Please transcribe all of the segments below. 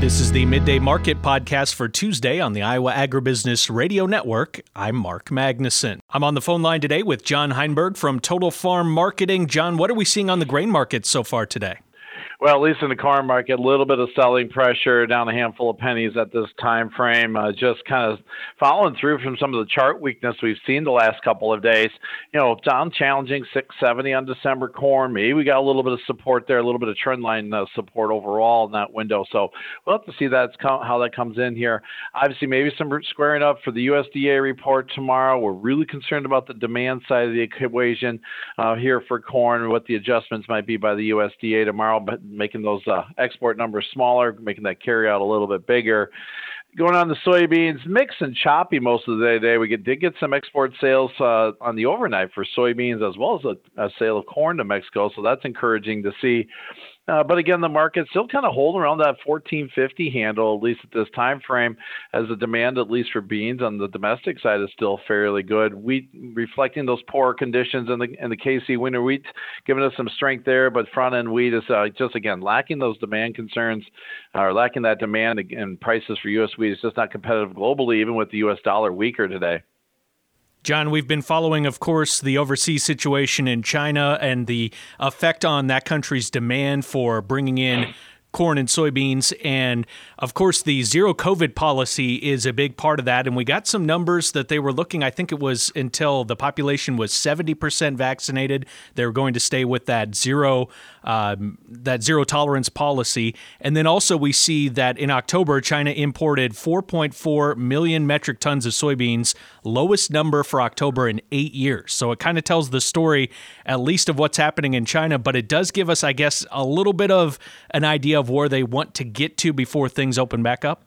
This is the Midday Market Podcast for Tuesday on the Iowa Agribusiness Radio Network. I'm Mark Magnuson. I'm on the phone line today with John Heinberg from Total Farm Marketing. John, what are we seeing on the grain market so far today? Well, at least in the corn market, a little bit of selling pressure, down a handful of pennies at this time frame. Uh, just kind of following through from some of the chart weakness we've seen the last couple of days. You know, down challenging 670 on December corn. Maybe we got a little bit of support there, a little bit of trend line uh, support overall in that window. So we'll have to see that's how that comes in here. Obviously, maybe some squaring up for the USDA report tomorrow. We're really concerned about the demand side of the equation uh, here for corn, and what the adjustments might be by the USDA tomorrow. But making those uh, export numbers smaller, making that carry out a little bit bigger. Going on the soybeans, mixed and choppy most of the day. Today we get, did get some export sales uh, on the overnight for soybeans as well as a, a sale of corn to Mexico, so that's encouraging to see. Uh, but again, the market's still kind of holding around that 1450 handle, at least at this time frame, as the demand, at least for beans on the domestic side, is still fairly good. Wheat reflecting those poor conditions in the in the KC winter wheat, giving us some strength there, but front end wheat is uh, just again lacking those demand concerns, uh, or lacking that demand and prices for U.S. wheat is just not competitive globally, even with the U.S. dollar weaker today. John, we've been following, of course, the overseas situation in China and the effect on that country's demand for bringing in corn and soybeans. And of course, the zero COVID policy is a big part of that. And we got some numbers that they were looking, I think it was until the population was 70% vaccinated, they were going to stay with that zero. Um, that zero tolerance policy. And then also, we see that in October, China imported 4.4 million metric tons of soybeans, lowest number for October in eight years. So it kind of tells the story, at least, of what's happening in China, but it does give us, I guess, a little bit of an idea of where they want to get to before things open back up?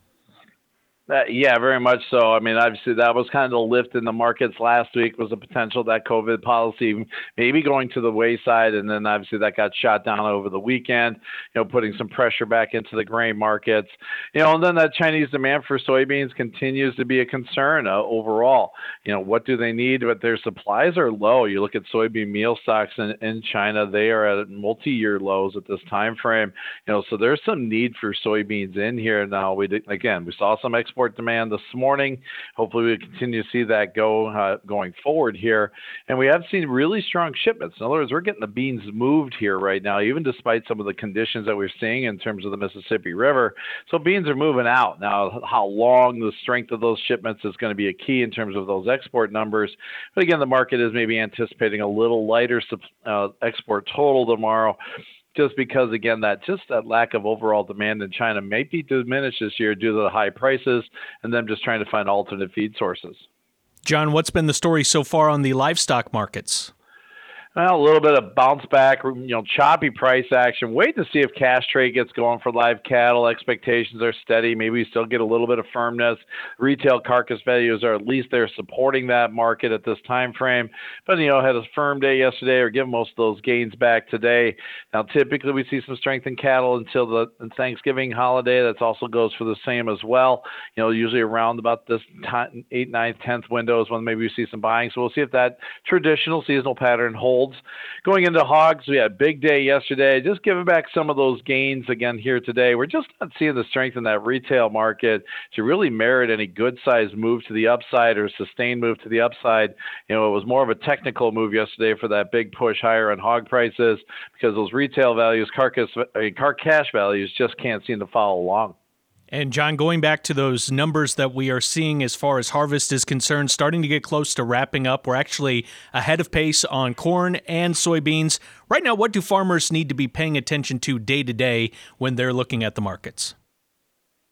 Uh, yeah, very much so. I mean, obviously, that was kind of the lift in the markets last week was the potential that COVID policy maybe going to the wayside, and then obviously that got shot down over the weekend. You know, putting some pressure back into the grain markets. You know, and then that Chinese demand for soybeans continues to be a concern uh, overall. You know, what do they need? But their supplies are low. You look at soybean meal stocks in, in China; they are at multi-year lows at this time frame. You know, so there's some need for soybeans in here now. We did, again, we saw some export demand this morning. Hopefully, we continue to see that go uh, going forward here. And we have seen really strong shipments. In other words, we're getting the beans moved here right now, even despite some of the conditions that we're seeing in terms of the Mississippi River. So beans are moving out. Now, how long the strength of those shipments is going to be a key in terms of those export numbers. But again, the market is maybe anticipating a little lighter uh, export total tomorrow just because again that just that lack of overall demand in China may be diminished this year due to the high prices and them just trying to find alternate feed sources. John, what's been the story so far on the livestock markets? Well, a little bit of bounce back, you know, choppy price action. Wait to see if cash trade gets going for live cattle. Expectations are steady. Maybe we still get a little bit of firmness. Retail carcass values are at least they're supporting that market at this time frame. But you know, had a firm day yesterday, or give most of those gains back today. Now, typically we see some strength in cattle until the Thanksgiving holiday. That also goes for the same as well. You know, usually around about this eight, ninth, tenth window is when maybe we see some buying. So we'll see if that traditional seasonal pattern holds holds. Going into hogs, we had a big day yesterday. Just giving back some of those gains again here today. We're just not seeing the strength in that retail market to really merit any good sized move to the upside or sustained move to the upside. You know, it was more of a technical move yesterday for that big push higher on hog prices because those retail values, carcass, I mean, car cash values just can't seem to follow along. And John, going back to those numbers that we are seeing as far as harvest is concerned, starting to get close to wrapping up. We're actually ahead of pace on corn and soybeans. Right now, what do farmers need to be paying attention to day to day when they're looking at the markets?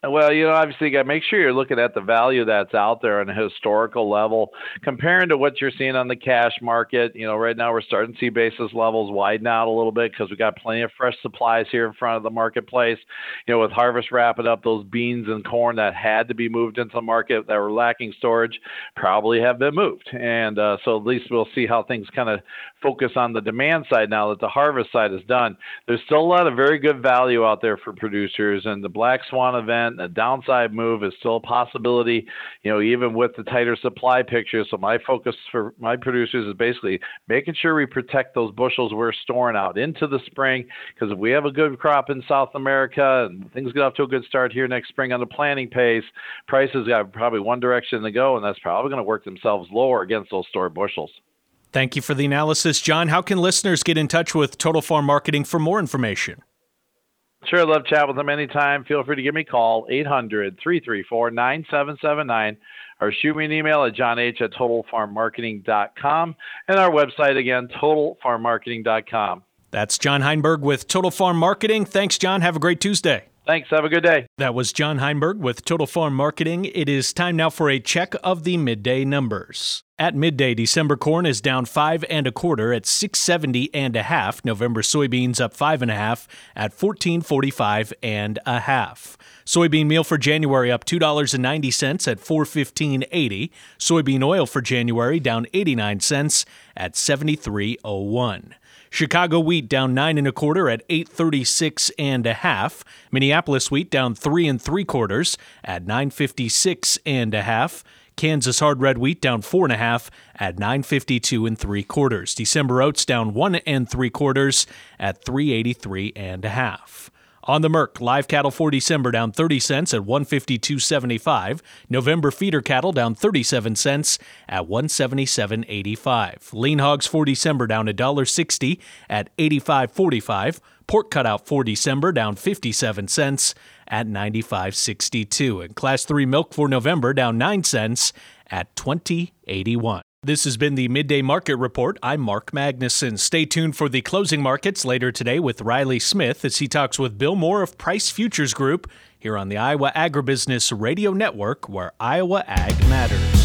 Well, you know, obviously, got to make sure you're looking at the value that's out there on a historical level, comparing to what you're seeing on the cash market. You know, right now we're starting to see basis levels widen out a little bit because we got plenty of fresh supplies here in front of the marketplace. You know, with harvest wrapping up, those beans and corn that had to be moved into the market that were lacking storage probably have been moved, and uh, so at least we'll see how things kind of focus on the demand side now that the harvest side is done. There's still a lot of very good value out there for producers, and the black swan event, a downside move, is still a possibility. You know, even with the tighter supply picture. So my focus for my producers is basically making sure we protect those bushels we're storing out into the spring, because if we have a good crop in South America and things get off to a good start here next spring on the planting pace, prices got probably one direction to go, and that's probably going to work themselves lower against those stored bushels. Thank you for the analysis, John. How can listeners get in touch with Total Farm Marketing for more information? Sure, I'd love to chat with them anytime. Feel free to give me a call, 800 334 9779, or shoot me an email at johnh at totalfarmmarketing.com. And our website again, totalfarmmarketing.com. That's John Heinberg with Total Farm Marketing. Thanks, John. Have a great Tuesday. Thanks. Have a good day. That was John Heinberg with Total Farm Marketing. It is time now for a check of the midday numbers. At midday, December corn is down five and a quarter at 670 and a half. November soybeans up five and a half at 1445 and a half. Soybean meal for January up $2.90 at 415.80. Soybean oil for January down 89 cents at 73.01. Chicago wheat down nine and a quarter at 836 and a half. Minneapolis wheat down three and three quarters at 956 and a half. Kansas hard red wheat down four and a half at 952 and three quarters. December oats down one and three quarters at 383 and a half. On the Merc, live cattle for December down 30 cents at 152.75. November feeder cattle down 37 cents at 177.85. Lean hogs for December down $1.60 at 85.45. Pork cutout for December down 57 cents at 95.62. And class 3 milk for November down 9 cents at 20.81. This has been the Midday Market Report. I'm Mark Magnuson. Stay tuned for the closing markets later today with Riley Smith as he talks with Bill Moore of Price Futures Group here on the Iowa Agribusiness Radio Network, where Iowa Ag matters.